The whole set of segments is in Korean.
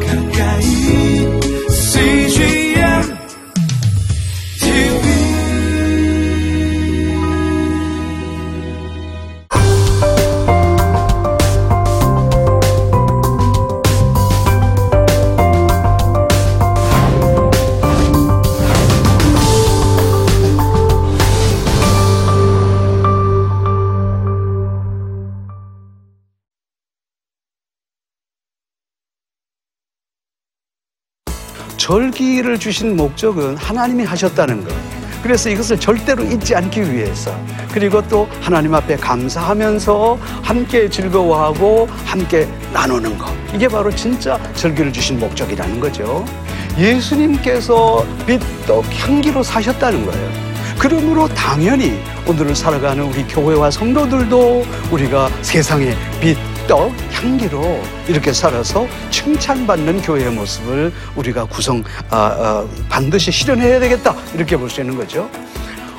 가까 절기를 주신 목적은 하나님이 하셨다는 것. 그래서 이것을 절대로 잊지 않기 위해서 그리고 또 하나님 앞에 감사하면서 함께 즐거워하고 함께 나누는 것 이게 바로 진짜 절기를 주신 목적이라는 거죠. 예수님께서 빛떡 향기로 사셨다는 거예요. 그러므로 당연히 오늘을 살아가는 우리 교회와 성도들도 우리가 세상의 빛, 떡, 향기로 이렇게 살아서 칭찬받는 교회의 모습을 우리가 구성, 아, 아, 반드시 실현해야 되겠다. 이렇게 볼 수 있는 거죠.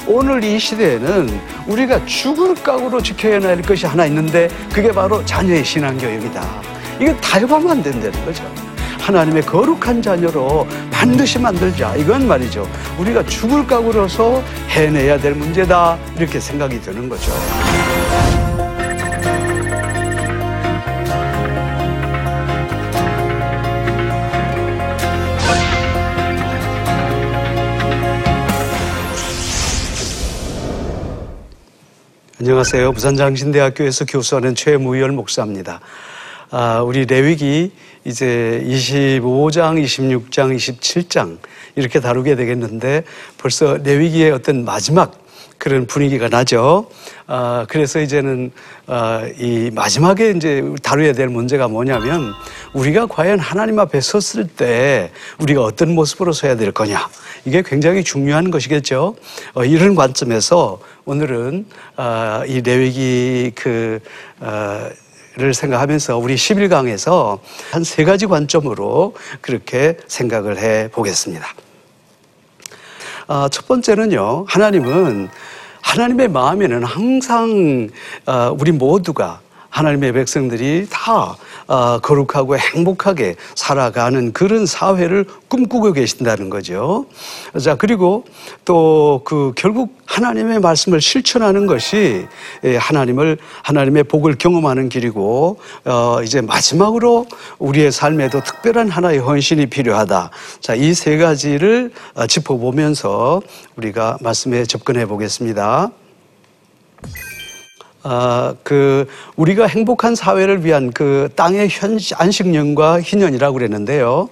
오늘 이 시대에는 우리가 죽을 각오로 지켜야 할 것이 하나 있는데 그게 바로 자녀의 신앙교육이다. 이건 타협하면 안 된다는 거죠. 하나님의 거룩한 자녀로 반드시 만들자. 이건 말이죠. 우리가 죽을 각오로서 해내야 될 문제다. 이렇게 생각이 드는 거죠. 안녕하세요. 부산장신대학교에서 교수하는 최무열 목사입니다. 아, 우리 레위기 이제 25장, 26장, 27장 이렇게 다루게 되겠는데 벌써 레위기의 어떤 마지막 그런 분위기가 나죠. 아, 그래서 이제는 아, 이 마지막에 이제 다루어야 될 문제가 뭐냐면 우리가 과연 하나님 앞에 섰을 때 우리가 어떤 모습으로 서야 될 거냐. 이게 굉장히 중요한 것이겠죠. 어, 이런 관점에서 오늘은 아, 이 레위기 그 어, 를 생각하면서 우리 11강에서 한 세 가지 관점으로 그렇게 생각을 해 보겠습니다. 아, 첫 번째는요, 하나님은 하나님의 마음에는 항상 아, 우리 모두가 하나님의 백성들이 다 아, 거룩하고 행복하게 살아가는 그런 사회를 꿈꾸고 계신다는 거죠. 자, 그리고 또 그 결국 하나님의 말씀을 실천하는 것이 예, 하나님을, 하나님의 복을 경험하는 길이고, 어, 이제 마지막으로 우리의 삶에도 특별한 하나의 헌신이 필요하다. 자, 이 세 가지를 어, 짚어보면서 우리가 말씀에 접근해 보겠습니다. 아, 그, 우리가 행복한 사회를 위한 그 땅의 현, 안식년과 희년이라고 그랬는데요.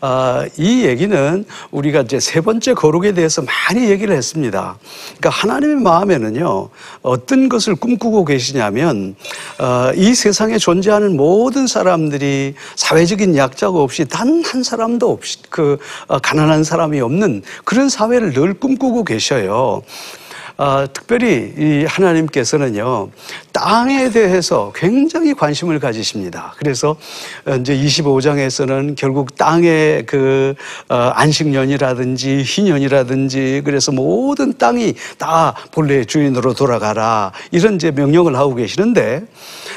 아, 이 얘기는 우리가 이제 세 번째 거룩에 대해서 많이 얘기를 했습니다. 그러니까 하나님의 마음에는요, 어떤 것을 꿈꾸고 계시냐면, 어, 이 세상에 존재하는 모든 사람들이 사회적인 약자가 없이 단 한 사람도 없이 그, 어, 가난한 사람이 없는 그런 사회를 늘 꿈꾸고 계셔요. 아, 특별히 이 하나님께서는요, 땅에 대해서 굉장히 관심을 가지십니다. 그래서 어, 이제 25장에서는 결국 땅의 그 어, 안식년이라든지 희년이라든지 그래서 모든 땅이 다 본래의 주인으로 돌아가라 이런 이제 명령을 하고 계시는데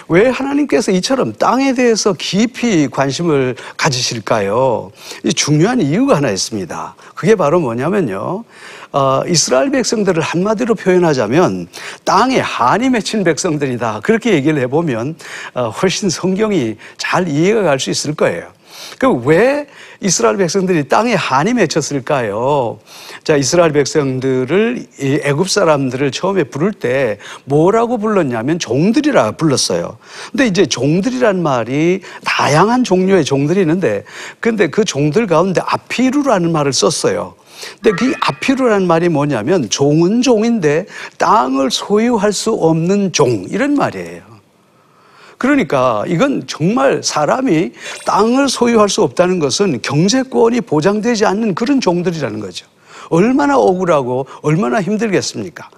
왜 하나님께서 이처럼 땅에 대해서 깊이 관심을 가지실까요? 이 중요한 이유가 하나 있습니다. 그게 바로 뭐냐면요. 어, 이스라엘 백성들을 한마디로 표현하자면 땅에 한이 맺힌 백성들이다. 그렇게 얘기를 해보면 어, 훨씬 성경이 잘 이해가 갈 수 있을 거예요. 그왜 이스라엘 백성들이 땅에 한이 맺혔을까요? 자, 이스라엘 백성들을 이 애굽 사람들을 처음에 부를 때 뭐라고 불렀냐면 종들이라 불렀어요. 근데 이제 종들이란 말이 다양한 종류의 종들이 있는데 근데 그 종들 가운데 아피루라는 말을 썼어요. 근데 그 아피루라는 말이 뭐냐면 종은 종인데 땅을 소유할 수 없는 종 이런 말이에요. 그러니까 이건 정말 사람이 땅을 소유할 수 없다는 것은 경제권이 보장되지 않는 그런 종들이라는 거죠. 얼마나 억울하고 얼마나 힘들겠습니까?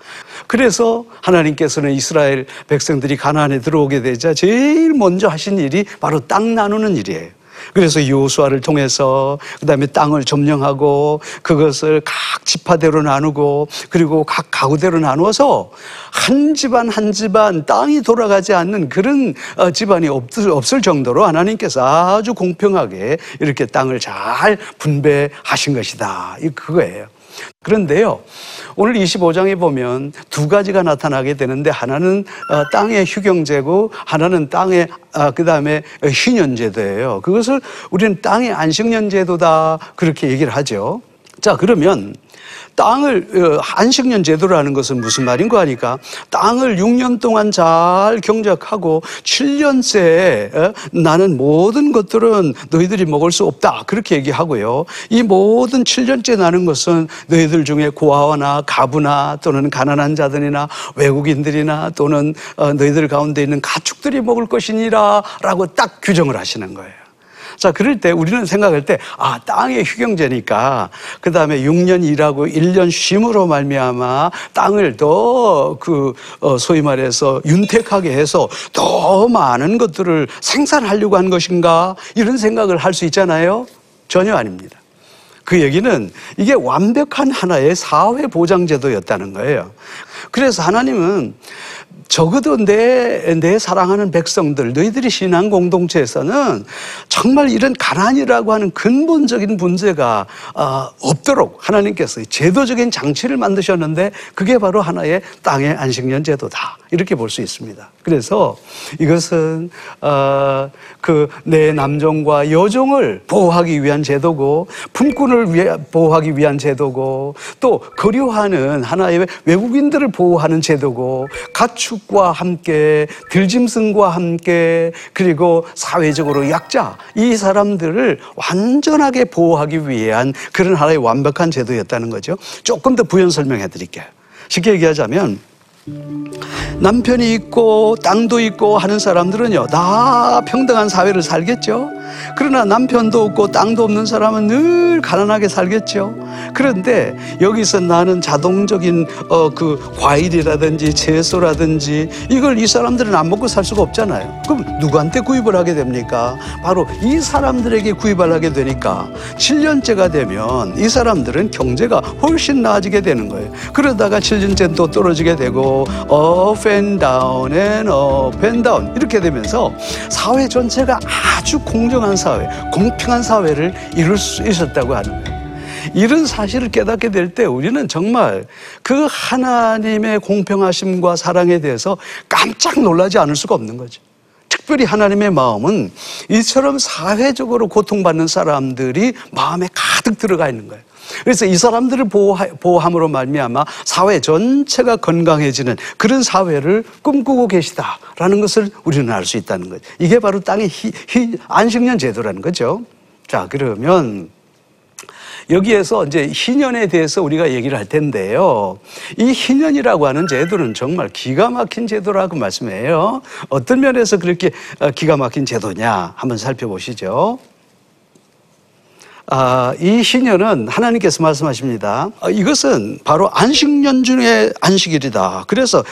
그래서 하나님께서는 이스라엘 백성들이 가나안에 들어오게 되자 제일 먼저 하신 일이 바로 땅 나누는 일이에요. 그래서 요수아를 통해서 그다음에 땅을 점령하고 그것을 각 지파대로 나누고 그리고 각 가구대로 나누어서 한 집안 한 집안 땅이 돌아가지 않는 그런 어, 집안이 없을, 정도로 하나님께서 아주 공평하게 이렇게 땅을 잘 분배하신 것이다. 이 그거예요. 그런데요, 오늘 25장에 보면 두 가지가 나타나게 되는데 하나는 어, 땅의 휴경제고 하나는 땅의 아, 그 다음에 희년제도예요. 그것을 우리는 땅의 안식년제도다 그렇게 얘기를 하죠. 자, 그러면 땅을 어, 안식년 제도라는 것은 무슨 말인가 하니까 땅을 6년 동안 잘 경작하고 7년째 나는 모든 것들은 너희들이 먹을 수 없다 그렇게 얘기하고요. 이 모든 7년째 나는 것은 너희들 중에 고아나 가부나 또는 가난한 자들이나 외국인들이나 또는 어, 너희들 가운데 있는 가축들이 먹을 것이니라라고 딱 규정을 하시는 거예요. 자, 그럴 때 우리는 생각할 때, 아, 땅의 휴경제니까, 그 다음에 6년 일하고 1년 쉼으로 말미암아 땅을 더 그, 어, 소위 말해서 윤택하게 해서 더 많은 것들을 생산하려고 한 것인가? 이런 생각을 할 수 있잖아요? 전혀 아닙니다. 그 얘기는 이게 완벽한 하나의 사회 보장제도였다는 거예요. 그래서 하나님은 적어도 내, 내 사랑하는 백성들, 너희들이 신앙 공동체에서는 정말 이런 가난이라고 하는 근본적인 문제가 어, 없도록 하나님께서 제도적인 장치를 만드셨는데 그게 바로 하나의 땅의 안식년 제도다. 이렇게 볼 수 있습니다. 그래서 이것은 어, 그내 남종과 여종을 보호하기 위한 제도고 품꾼을 위해 보호하기 위한 제도고 또 거류하는 하나의 외국인들을 보호하는 제도고 가축과 함께 들짐승과 함께 그리고 사회적으로 약자 이 사람들을 완전하게 보호하기 위한 그런 하나의 완벽한 제도였다는 거죠. 조금 더 부연 설명해 드릴게요. 쉽게 얘기하자면 남편이 있고 땅도 있고 하는 사람들은요 다 평등한 사회를 살겠죠. 그러나 남편도 없고 땅도 없는 사람은 늘 가난하게 살겠죠. 그런데 여기서 나는 자동적인 어, 그 과일이라든지 채소라든지 이걸 이 사람들은 안 먹고 살 수가 없잖아요. 그럼 누구한테 구입을 하게 됩니까? 바로 이 사람들에게 구입을 하게 되니까 7년째가 되면 이 사람들은 경제가 훨씬 나아지게 되는 거예요. 그러다가 7년째 또 떨어지게 되고 up and down and up and down 이렇게 되면서 사회 전체가 아주 공정 한 사회, 공평한 사회를 이룰 수 있었다고 하는 거예요. 이런 사실을 깨닫게 될 때 우리는 정말 그 하나님의 공평하심과 사랑에 대해서 깜짝 놀라지 않을 수가 없는 거죠. 특별히 하나님의 마음은 이처럼 사회적으로 고통받는 사람들이 마음에 가득 들어가 있는 거예요. 그래서 이 사람들을 보호함으로 말미암아 사회 전체가 건강해지는 그런 사회를 꿈꾸고 계시다라는 것을 우리는 알 수 있다는 거죠. 이게 바로 땅의 희, 희, 안식년 제도라는 거죠. 자, 그러면 여기에서 이제 희년에 대해서 우리가 얘기를 할 텐데요. 이 희년이라고 하는 제도는 정말 기가 막힌 제도라고 말씀해요. 어떤 면에서 그렇게 어, 기가 막힌 제도냐 한번 살펴보시죠. 아, 이 신년은 하나님께서 말씀하십니다. 아, 이것은 바로 안식년 중에 안식일이다. 그래서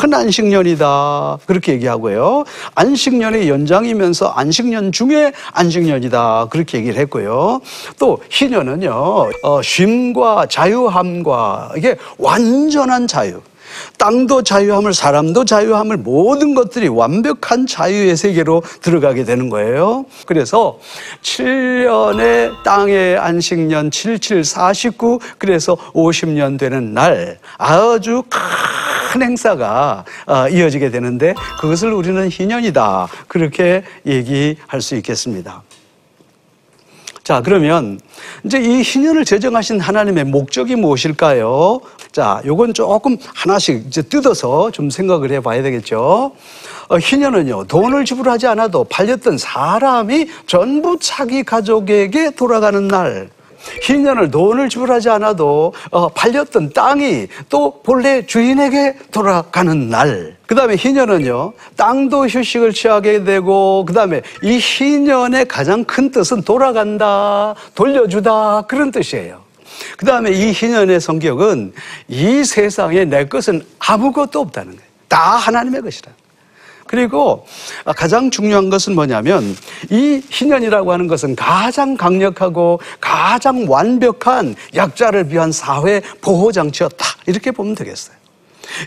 큰 안식년이다. 그렇게 얘기하고요. 안식년의 연장이면서 안식년 중에 안식년이다. 그렇게 얘기를 했고요. 또 희년은요, 어, 쉼과 자유함과 이게 완전한 자유. 땅도 자유함을 사람도 자유함을 모든 것들이 완벽한 자유의 세계로 들어가게 되는 거예요. 그래서 7년의 땅의 안식년 77, 49 그래서 50년 되는 날 아주 큰 행사가 어, 이어지게 되는데 그것을 우리는 희년이다. 그렇게 얘기할 수 있겠습니다. 자, 그러면 이제 이 희년을 제정하신 하나님의 목적이 무엇일까요? 자, 요건 조금 하나씩 이제 뜯어서 좀 생각을 해 봐야 되겠죠. 어, 희년은요, 돈을 지불하지 않아도 팔렸던 사람이 전부 자기 가족에게 돌아가는 날. 희년을 돈을 지불하지 않아도 어, 팔렸던 땅이 또 본래 주인에게 돌아가는 날. 그 다음에 희년은요, 땅도 휴식을 취하게 되고, 그 다음에 이 희년의 가장 큰 뜻은 돌아간다, 돌려주다, 그런 뜻이에요. 그 다음에 이 희년의 성격은 이 세상에 내 것은 아무것도 없다는 거예요. 다 하나님의 것이라. 그리고 가장 중요한 것은 뭐냐면 이 희년이라고 하는 것은 가장 강력하고 가장 완벽한 약자를 위한 사회 보호 장치였다. 이렇게 보면 되겠어요.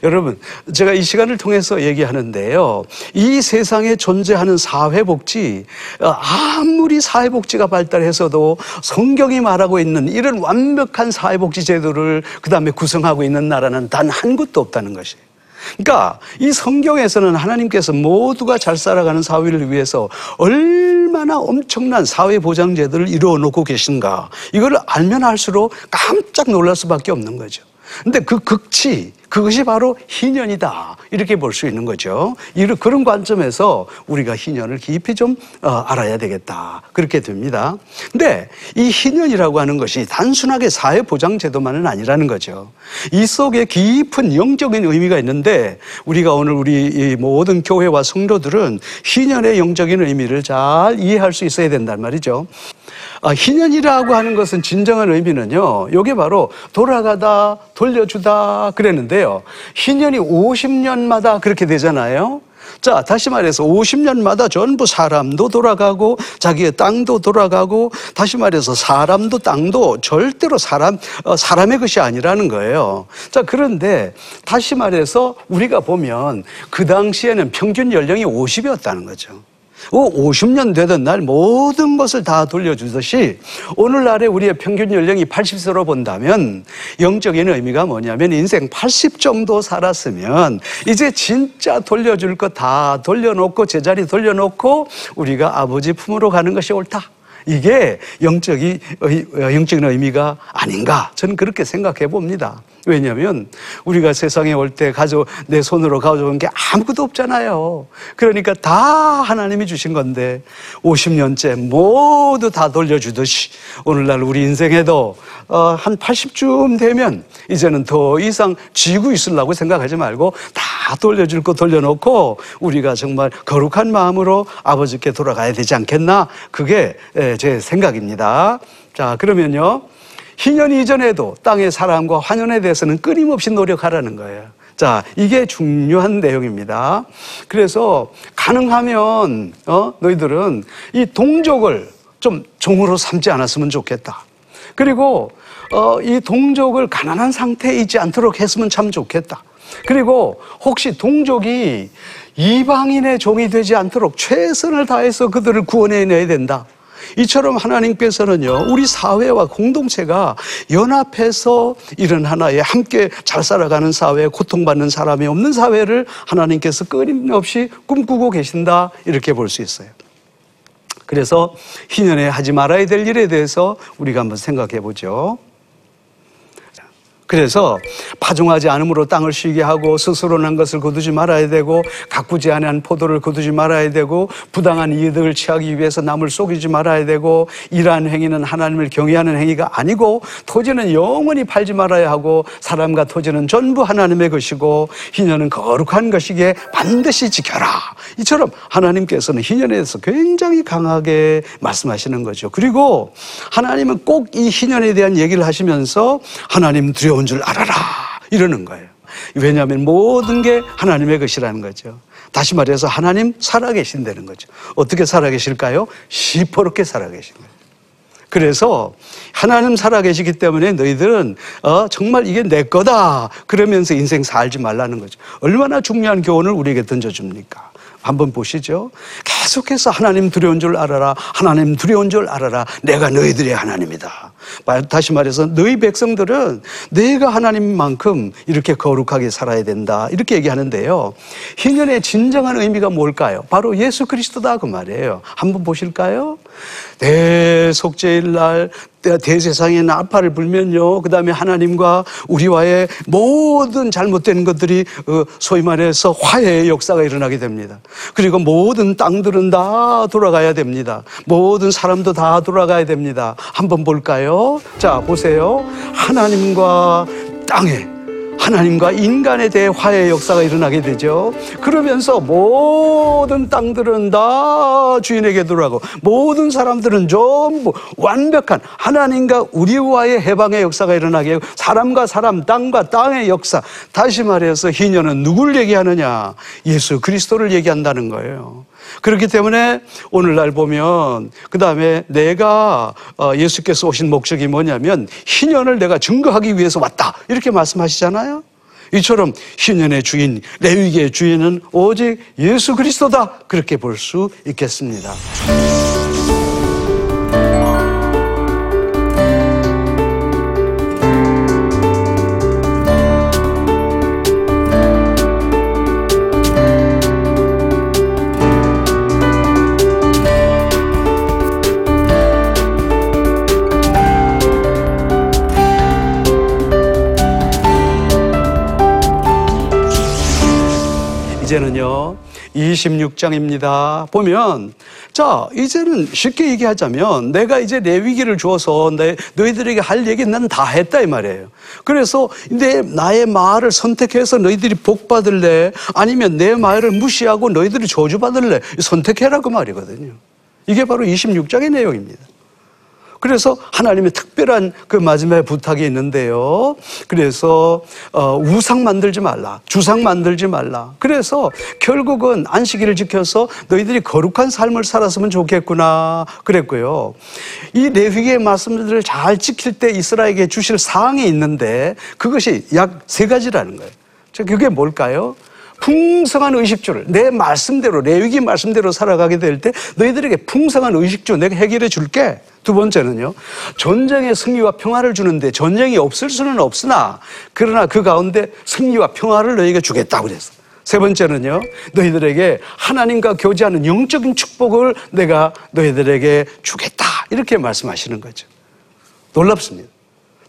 여러분, 제가 이 시간을 통해서 얘기하는데요. 이 세상에 존재하는 사회복지, 어, 아무리 사회복지가 발달해서도 성경이 말하고 있는 이런 완벽한 사회복지 제도를 그 다음에 구성하고 있는 나라는 단 한 곳도 없다는 것이에요. 그러니까 이 성경에서는 하나님께서 모두가 잘 살아가는 사회를 위해서 얼마나 엄청난 사회 보장 제도를 이루어 놓고 계신가. 이걸 알면 알수록 깜짝 놀랄 수밖에 없는 거죠. 근데 그 극치, 그것이 바로 희년이다. 이렇게 볼 수 있는 거죠. 이런 그런 관점에서 우리가 희년을 깊이 좀 어, 알아야 되겠다. 그렇게 됩니다. 근데 이 희년이라고 하는 것이 단순하게 사회 보장 제도만은 아니라는 거죠. 이 속에 깊은 영적인 의미가 있는데 우리가 오늘 우리 이 모든 교회와 성도들은 희년의 영적인 의미를 잘 이해할 수 있어야 된단 말이죠. 아, 희년이라고 하는 것은 진정한 의미는요, 요게 바로 돌아가다, 돌려주다 그랬는데요. 희년이 50년마다 그렇게 되잖아요. 자, 다시 말해서 50년마다 전부 사람도 돌아가고 자기의 땅도 돌아가고 다시 말해서 사람도 땅도 절대로 사람, 어, 사람의 것이 아니라는 거예요. 자, 그런데 다시 말해서 우리가 보면 그 당시에는 평균 연령이 50이었다는 거죠. 50년 되던 날 모든 것을 다 돌려주듯이 오늘날의 우리의 평균 연령이 80세로 본다면 영적인 의미가 뭐냐면 인생 80 정도 살았으면 이제 진짜 돌려줄 거 다 돌려놓고 제자리 돌려놓고 우리가 아버지 품으로 가는 것이 옳다. 이게 영적이, 영적인 의미가 아닌가. 저는 그렇게 생각해 봅니다. 왜냐하면 우리가 세상에 올 때 가져 내 손으로 가져온 게 아무것도 없잖아요. 그러니까 다 하나님이 주신 건데 50년째 모두 다 돌려주듯이 오늘날 우리 인생에도 어, 한 80쯤 되면 이제는 더 이상 쥐고 있으려고 생각하지 말고 다 돌려줄 거 돌려놓고 우리가 정말 거룩한 마음으로 아버지께 돌아가야 되지 않겠나? 그게 제 생각입니다. 자, 그러면요. 희년 이전에도 땅의 사람과 환연에 대해서는 끊임없이 노력하라는 거예요. 자, 이게 중요한 내용입니다. 그래서 가능하면 어, 너희들은 이 동족을 좀 종으로 삼지 않았으면 좋겠다. 그리고 어, 이 동족을 가난한 상태에 있지 않도록 했으면 참 좋겠다. 그리고 혹시 동족이 이방인의 종이 되지 않도록 최선을 다해서 그들을 구원해 내야 된다. 이처럼 하나님께서는요, 우리 사회와 공동체가 연합해서 이런 하나의 함께 잘 살아가는 사회, 고통받는 사람이 없는 사회를 하나님께서 끊임없이 꿈꾸고 계신다. 이렇게 볼 수 있어요. 그래서 희년에 하지 말아야 될 일에 대해서 우리가 한번 생각해 보죠. 그래서 파종하지 않음으로 땅을 쉬게 하고 스스로 난 것을 거두지 말아야 되고 가꾸지 않은 포도를 거두지 말아야 되고 부당한 이득을 취하기 위해서 남을 속이지 말아야 되고 이러한 행위는 하나님을 경외하는 행위가 아니고 토지는 영원히 팔지 말아야 하고 사람과 토지는 전부 하나님의 것이고 희년은 거룩한 것이기에 반드시 지켜라. 이처럼 하나님께서는 희년에 대해서 굉장히 강하게 말씀하시는 거죠. 그리고 하나님은 꼭 이 희년에 대한 얘기를 하시면서 하나님 두려 워 좋은 줄 알아라. 이러는 거예요. 왜냐하면 모든 게 하나님의 것이라는 거죠. 다시 말해서 하나님 살아계신다는 거죠. 어떻게 살아계실까요? 시퍼렇게 살아계신 거예요. 그래서 하나님 살아계시기 때문에 너희들은 어, 정말 이게 내 거다 그러면서 인생 살지 말라는 거죠. 얼마나 중요한 교훈을 우리에게 던져줍니까? 한번 보시죠. 계속해서 하나님 두려운 줄 알아라. 하나님 두려운 줄 알아라. 내가 너희들의 하나님이다. 다시 말해서 너희 백성들은 내가 하나님만큼 이렇게 거룩하게 살아야 된다. 이렇게 얘기하는데요. 희년의 진정한 의미가 뭘까요? 바로 예수 그리스도다 그 말이에요. 한번 보실까요? 대속죄일 날 대세상에 나팔을 불면요. 그 다음에 하나님과 우리와의 모든 잘못된 것들이 어, 소위 말해서 화해의 역사가 일어나게 됩니다. 그리고 모든 땅들은 다 돌아가야 됩니다. 모든 사람도 다 돌아가야 됩니다. 한번 볼까요? 자, 보세요. 하나님과 땅에 하나님과 인간에 대해 화해 역사가 일어나게 되죠. 그러면서 모든 땅들은 다 주인에게 들어가고 모든 사람들은 전부 완벽한 하나님과 우리와의 해방의 역사가 일어나게 하고 사람과 사람, 땅과 땅의 역사. 다시 말해서 희년은 누굴 얘기하느냐? 예수 그리스도를 얘기한다는 거예요. 그렇기 때문에 오늘날 보면 그 다음에 내가 어, 예수께서 오신 목적이 뭐냐면 희년을 내가 증거하기 위해서 왔다 이렇게 말씀하시잖아요. 이처럼 희년의 주인 레위기의 주인은 오직 예수 그리스도다 그렇게 볼 수 있겠습니다. 이제는요, 26장입니다. 보면, 자, 이제는 쉽게 얘기하자면, 내가 이제 레위기를 주어서 내, 너희들에게 할 얘기 난다 했다, 이 말이에요. 그래서 내, 나의 말을 선택해서 너희들이 복 받을래? 아니면 내 말을 무시하고 너희들이 저주받을래? 선택해라, 그 말이거든요. 이게 바로 26장의 내용입니다. 그래서 하나님의 특별한 그 마지막에 부탁이 있는데요. 그래서 어, 우상 만들지 말라, 주상 만들지 말라. 그래서 결국은 안식일을 지켜서 너희들이 거룩한 삶을 살았으면 좋겠구나 그랬고요. 이 레위기의 말씀들을 잘 지킬 때 이스라엘에게 주실 사항이 있는데 그것이 약 세 가지라는 거예요. 자, 그게 뭘까요? 풍성한 의식주를 내 말씀대로 레위기 말씀대로 살아가게 될 때 너희들에게 풍성한 의식주 내가 해결해 줄게. 두 번째는요. 전쟁의 승리와 평화를 주는데 전쟁이 없을 수는 없으나 그러나 그 가운데 승리와 평화를 너희에게 주겠다고 그랬어. 세 번째는요. 너희들에게 하나님과 교제하는 영적인 축복을 내가 너희들에게 주겠다. 이렇게 말씀하시는 거죠. 놀랍습니다.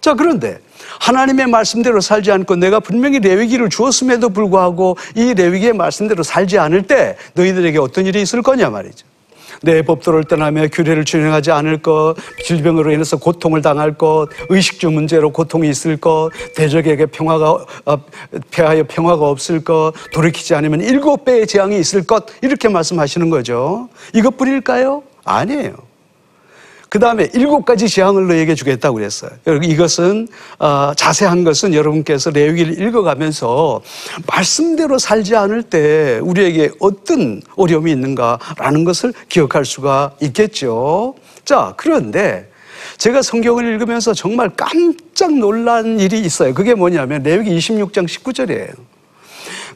자, 그런데 하나님의 말씀대로 살지 않고 내가 분명히 레위기를 주었음에도 불구하고 이 레위기의 말씀대로 살지 않을 때 너희들에게 어떤 일이 있을 거냐 말이죠. 내 법도를 떠나며 규례를 준행하지 않을 것, 질병으로 인해서 고통을 당할 것, 의식주 문제로 고통이 있을 것, 대적에게 평화가 어, 패하여 평화가 없을 것, 돌이키지 않으면 일곱 배의 재앙이 있을 것 이렇게 말씀하시는 거죠. 이것뿐일까요? 아니에요. 그 다음에 일곱 가지 재앙을 너에게 주겠다고 그랬어요. 이것은 어, 자세한 것은 여러분께서 레위기를 읽어가면서 말씀대로 살지 않을 때 우리에게 어떤 어려움이 있는가라는 것을 기억할 수가 있겠죠. 자 그런데 제가 성경을 읽으면서 정말 깜짝 놀란 일이 있어요. 그게 뭐냐면 레위기 26장 19절이에요.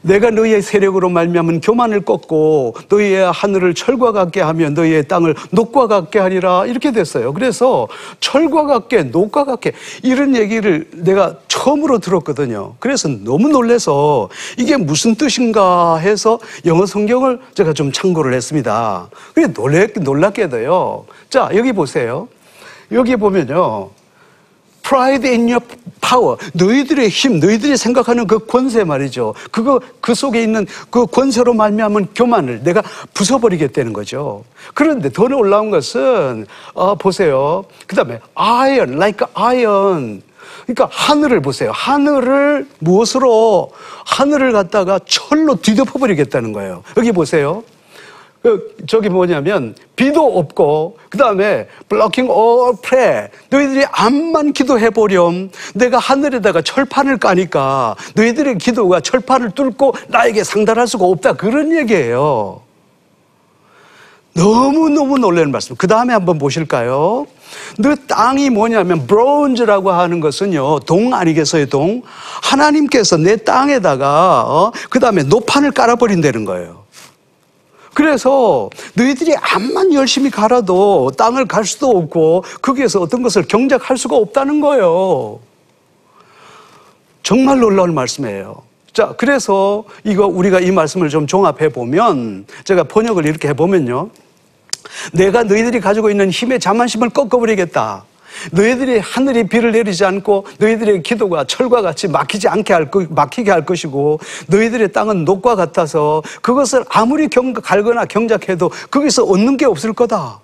내가 너희의 세력으로 말미암은 교만을 꺾고 너희의 하늘을 철과 같게 하며 너희의 땅을 녹과 같게 하리라 이렇게 됐어요. 그래서 철과 같게 녹과 같게 이런 얘기를 내가 처음으로 들었거든요. 그래서 너무 놀래서 이게 무슨 뜻인가 해서 영어 성경을 제가 좀 참고를 했습니다. 그게 놀래 놀랍게도요. 자 여기 보세요. 여기 보면요. Pride in your power. 너희들의 힘, 너희들이 생각하는 그 권세 말이죠. 그거 그 속에 있는 그 권세로 말미암은 교만을 내가 부숴버리겠다는 거죠. 그런데 더 놀라운 것은 어, 보세요. 그다음에 iron, like iron. 그러니까 하늘을 보세요. 하늘을 무엇으로 하늘을 갖다가 철로 뒤덮어 버리겠다는 거예요. 여기 보세요. 그 저기 뭐냐면 비도 없고 그 다음에 blocking all prayer 너희들이 암만 기도해 보렴 내가 하늘에다가 철판을 까니까 너희들의 기도가 철판을 뚫고 나에게 상달할 수가 없다 그런 얘기예요. 너무너무 놀라는 말씀. 그 다음에 한번 보실까요? 너 땅이 뭐냐면 브론즈라고 하는 것은요 동 아니겠어요 동 하나님께서 내 땅에다가 어? 그 다음에 노판을 깔아버린다는 거예요. 그래서 너희들이 암만 열심히 갈아도 땅을 갈 수도 없고 거기에서 어떤 것을 경작할 수가 없다는 거예요. 정말 놀라운 말씀이에요. 자, 그래서 이거 우리가 이 말씀을 좀 종합해 보면 제가 번역을 이렇게 해 보면요. 내가 너희들이 가지고 있는 힘의 자만심을 꺾어버리겠다. 너희들이 하늘이 비를 내리지 않고 너희들의 기도가 철과 같이 막히지 않게 할 것, 막히게 할 것이고 너희들의 땅은 녹과 같아서 그것을 아무리 경, 갈거나 경작해도 거기서 얻는 게 없을 거다.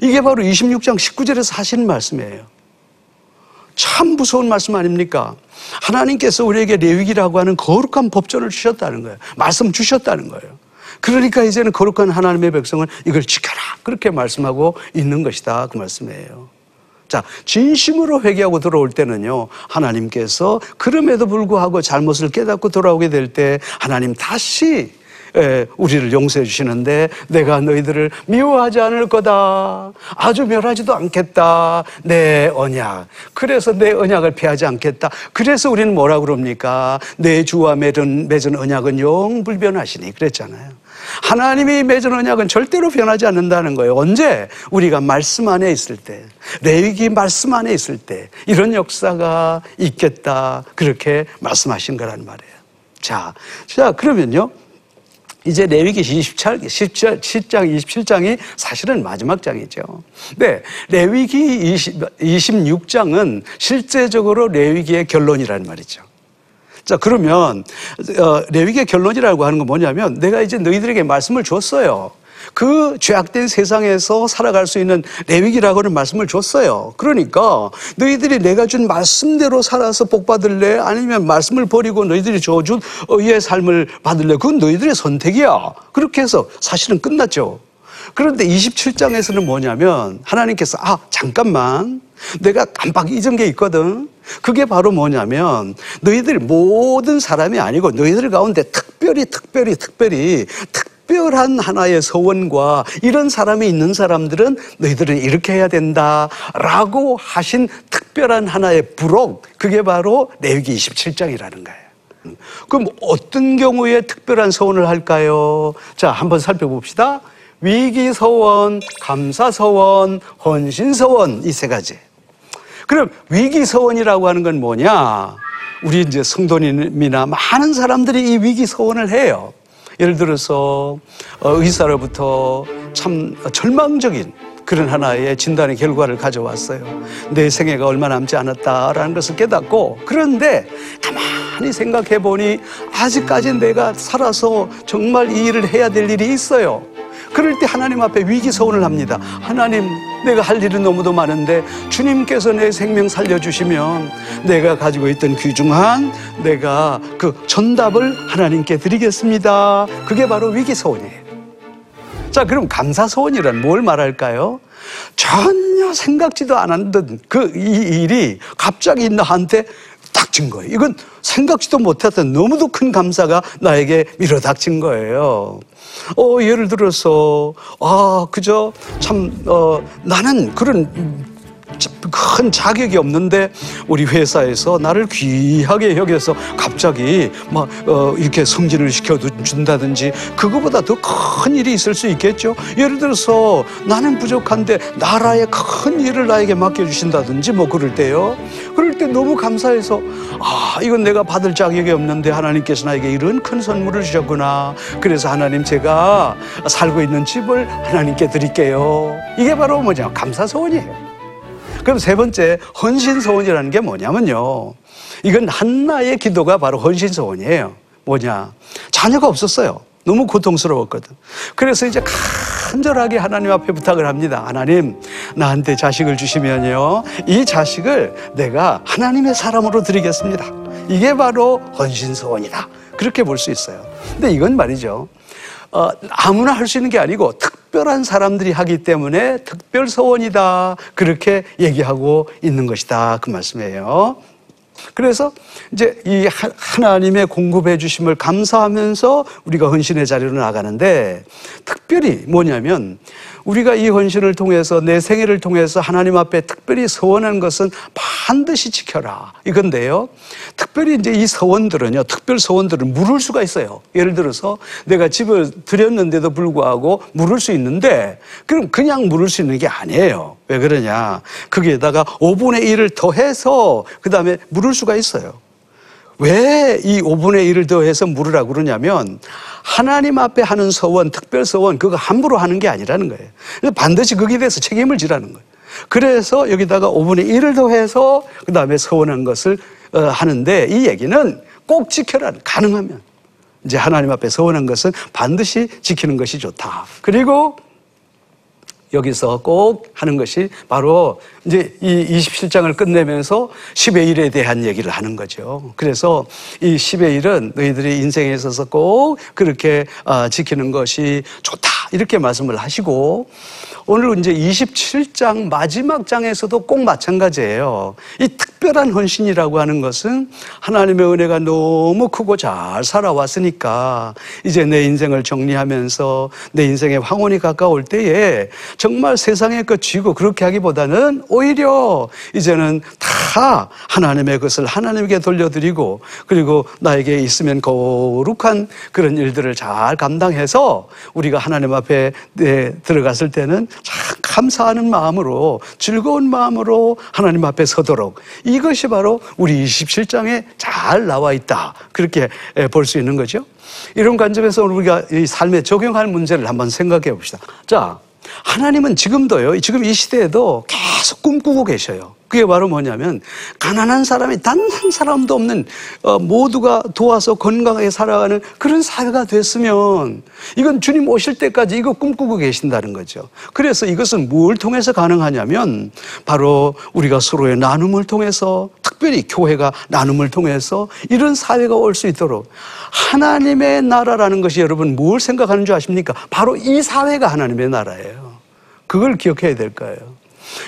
이게 바로 26장 19절에서 하시는 말씀이에요. 참 무서운 말씀 아닙니까? 하나님께서 우리에게 레위기라고 하는 거룩한 법전을 주셨다는 거예요. 말씀 주셨다는 거예요. 그러니까 이제는 거룩한 하나님의 백성은 이걸 지켜라. 그렇게 말씀하고 있는 것이다. 그 말씀이에요. 자, 진심으로 회개하고 돌아올 때는요, 하나님께서 그럼에도 불구하고 잘못을 깨닫고 돌아오게 될 때 하나님 다시 예, 우리를 용서해 주시는데 내가 너희들을 미워하지 않을 거다. 아주 멸하지도 않겠다. 내 언약. 그래서 내 언약을 피하지 않겠다. 그래서 우리는 뭐라 그럽니까? 내 주와 맺은, 맺은 언약은 영 불변하시니. 그랬잖아요. 하나님이 맺은 언약은 절대로 변하지 않는다는 거예요. 언제? 우리가 말씀 안에 있을 때, 레위기 말씀 안에 있을 때, 이런 역사가 있겠다. 그렇게 말씀하신 거란 말이에요. 자, 자, 그러면요. 이제 레위기 27, 17, 7장, 27장이 사실은 마지막 장이죠. 네. 레위기 20, 26장은 실제적으로 레위기의 결론이라는 말이죠. 자, 그러면, 어, 레위기의 결론이라고 하는 건 뭐냐면 내가 이제 너희들에게 말씀을 줬어요. 그 죄악된 세상에서 살아갈 수 있는 레위기라고 하는 말씀을 줬어요. 그러니까 너희들이 내가 준 말씀대로 살아서 복 받을래? 아니면 말씀을 버리고 너희들이 줘준 의의 삶을 받을래? 그건 너희들의 선택이야. 그렇게 해서 사실은 끝났죠. 그런데 27장에서는 뭐냐면 하나님께서 아, 잠깐만. 내가 깜빡 잊은 게 있거든. 그게 바로 뭐냐면 너희들 모든 사람이 아니고 너희들 가운데 특별히 특별히 특별히 특별한 하나의 서원과 이런 사람이 있는 사람들은 너희들은 이렇게 해야 된다라고 하신 특별한 하나의 부록 그게 바로 레위기 27장이라는 거예요. 그럼 어떤 경우에 특별한 서원을 할까요? 자, 한번 살펴봅시다. 위기 서원, 감사 서원, 헌신 서원 이 세 가지. 그럼 위기 서원이라고 하는 건 뭐냐? 우리 이제 성도님이나 많은 사람들이 이 위기 서원을 해요. 예를 들어서 어, 의사로부터 참 절망적인 그런 하나의 진단의 결과를 가져왔어요. 내 생애가 얼마 남지 않았다라는 것을 깨닫고 그런데 가만히 생각해 보니 아직까지 내가 살아서 정말 이 일을 해야 될 일이 있어요. 그럴 때 하나님 앞에 위기 서원을 합니다. 하나님, 내가 할 일은 너무도 많은데 주님께서 내 생명 살려주시면 내가 가지고 있던 귀중한 내가 그 전답을 하나님께 드리겠습니다. 그게 바로 위기 서원이에요. 자, 그럼 감사 소원이란 뭘 말할까요? 전혀 생각지도 않았던 그 이 일이 갑자기 나한테 닥친 거예요. 이건 생각지도 못했던 너무도 큰 감사가 나에게 밀어닥친 거예요. 어, 예를 들어서, 아, 그저 참, 어, 나는 그런 큰 자격이 없는데 우리 회사에서 나를 귀하게 여겨서 갑자기 막 어, 이렇게 승진을 시켜 준다든지 그거보다 더 큰 일이 있을 수 있겠죠. 예를 들어서 나는 부족한데 나라의 큰 일을 나에게 맡겨 주신다든지 뭐 그럴 때요. 그럴 때 너무 감사해서 아 이건 내가 받을 자격이 없는데 하나님께서 나에게 이런 큰 선물을 주셨구나. 그래서 하나님 제가 살고 있는 집을 하나님께 드릴게요. 이게 바로 뭐냐 감사 소원이에요. 그럼 세 번째 헌신소원이라는 게 뭐냐면요. 이건 한나의 기도가 바로 헌신소원이에요. 뭐냐. 자녀가 없었어요. 너무 고통스러웠거든. 그래서 이제 간절하게 하나님 앞에 부탁을 합니다. 하나님, 나한테 자식을 주시면요. 이 자식을 내가 하나님의 사람으로 드리겠습니다. 이게 바로 헌신소원이다. 그렇게 볼 수 있어요. 근데 이건 말이죠. 어, 아무나 할 수 있는 게 아니고 특별한 사람들이 하기 때문에 특별 소원이다. 그렇게 얘기하고 있는 것이다. 그 말씀이에요. 그래서 이제 이 하나님의 공급해 주심을 감사하면서 우리가 헌신의 자리로 나가는데 특별히 뭐냐면 우리가 이 헌신을 통해서 내 생애를 통해서 하나님 앞에 특별히 서원한 것은 반드시 지켜라 이건데요. 특별히 이제 이 서원들은요, 특별 서원들은 물을 수가 있어요. 예를 들어서 내가 집을 들였는데도 불구하고 물을 수 있는데 그럼 그냥 물을 수 있는 게 아니에요. 왜 그러냐? 거기에다가 5분의 1을 더해서 그 다음에 물을 수가 있어요. 왜 이 5분의 1을 더해서 물으라고 그러냐면 하나님 앞에 하는 서원, 특별 서원, 그거 함부로 하는 게 아니라는 거예요. 반드시 거기에 대해서 책임을 지라는 거예요. 그래서 여기다가 5분의 1을 더해서 그 다음에 서원한 것을 어, 하는데 이 얘기는 꼭 지켜라. 가능하면. 이제 하나님 앞에 서원한 것은 반드시 지키는 것이 좋다. 그리고 여기서 꼭 하는 것이 바로 이제 이 27장을 끝내면서 10의 1에 대한 얘기를 하는 거죠. 그래서 이 10의 1은 너희들이 인생에 있어서 꼭 그렇게 아, 지키는 것이 좋다. 이렇게 말씀을 하시고 오늘 이제 27장 마지막 장에서도 꼭 마찬가지예요. 이 특 별한 헌신이라고 하는 것은 하나님의 은혜가 너무 크고 잘 살아왔으니까 이제 내 인생을 정리하면서 내 인생의 황혼이 가까울 때에 정말 세상의 끝이고 그렇게 하기보다는 오히려 이제는 다 하나님의 것을 하나님께 돌려드리고 그리고 나에게 있으면 거룩한 그런 일들을 잘 감당해서 우리가 하나님 앞에 네, 들어갔을 때는 참 감사하는 마음으로 즐거운 마음으로 하나님 앞에 서도록 이 것이 바로 우리 27장에 잘 나와 있다. 그렇게 볼 수 있는 거죠. 이런 관점에서 우리가 이 삶에 적용할 문제를 한번 생각해 봅시다. 자, 하나님은 지금도요, 지금 이 시대에도 계속 꿈꾸고 계셔요. 그게 바로 뭐냐면 가난한 사람이 단 한 사람도 없는 어, 모두가 도와서 건강하게 살아가는 그런 사회가 됐으면 이건 주님 오실 때까지 이거 꿈꾸고 계신다는 거죠. 그래서 이것은 뭘 통해서 가능하냐면 바로 우리가 서로의 나눔을 통해서 특별히 교회가 나눔을 통해서 이런 사회가 올 수 있도록 하나님의 나라라는 것이 여러분 뭘 생각하는 줄 아십니까? 바로 이 사회가 하나님의 나라예요. 그걸 기억해야 될 거예요.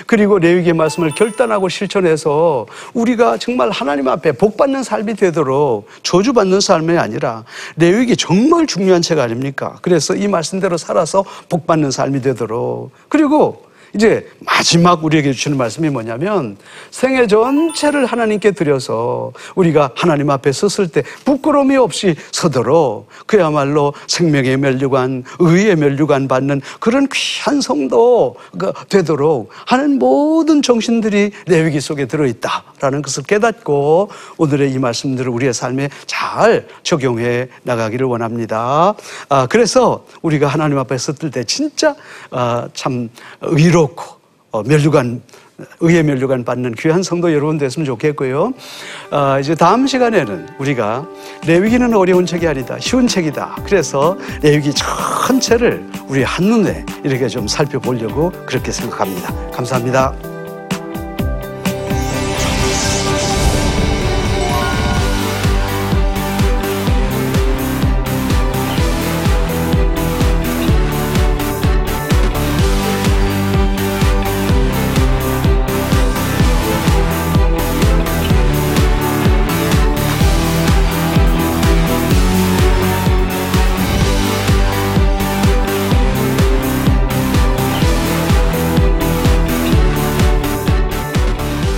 그리고 레위기의 말씀을 결단하고 실천해서 우리가 정말 하나님 앞에 복 받는 삶이 되도록 저주받는 삶이 아니라 레위기 정말 중요한 책 아닙니까? 그래서 이 말씀대로 살아서 복 받는 삶이 되도록 그리고 이제 마지막 우리에게 주시는 말씀이 뭐냐면 생애 전체를 하나님께 드려서 우리가 하나님 앞에 섰을 때 부끄러움이 없이 서도록 그야말로 생명의 멸류관, 의의 멸류관 받는 그런 귀한 성도가 되도록 하는 모든 정신들이 레위기 속에 들어있다라는 것을 깨닫고 오늘의 이 말씀들을 우리의 삶에 잘 적용해 나가기를 원합니다. 아, 그래서 우리가 하나님 앞에 섰을 때 진짜 아, 참 의로 어, 멸류관 의의 멸류관 받는 귀한 성도 여러분 됐으면 좋겠고요. 어, 이제 다음 시간에는 우리가 레위기는 어려운 책이 아니다, 쉬운 책이다. 그래서 레위기 전체를 우리 한눈에 이렇게 좀 살펴보려고 그렇게 생각합니다. 감사합니다.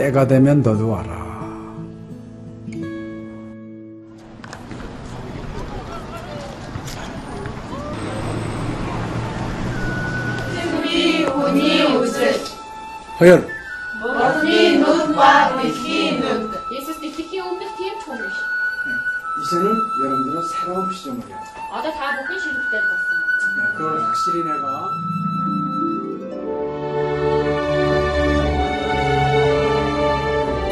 때가 되면 너도 와라. 승비 운이 웃을. 허연. 머니 눈과 비키 눈. 예수스 비키 오면 뒤에 총이. 네, 이제는 여러분들은 새로운 시점을 해요. 아다 다 먹기 싫을 때 봤어. 그걸 확실히 내가.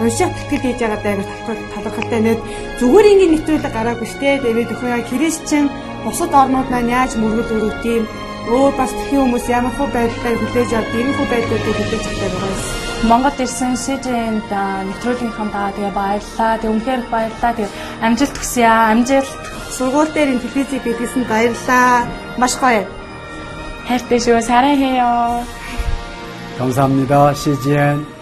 унших тэтгэл хийж байгаа даа талархалтай нэт зүгээр ингээд нэвтрүүлэг гараагүй штэ тэгээд өхөө яа христчэн бусад орнууд маань яаж мөргөл өрөвт юм өөр бас тхэн хүмүүс ямар хөө байдлаар хүлээж авд ийм хөө байдлуудыг хүлээж авдаг байгаа юм. Монгол ирсэн СЖН-д нэвтрүүлгийнхаа даа тэгээ баярлаа. Тэг үнхээр их баярлаа. Тэг амжилт хүсье аа. Амжилт. Сургууль дээр ин телевизийг бидлсэн баярлаа. Маш гоё. хайртай шүү. 사랑해요. 감사합니다. CGN.